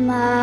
Ma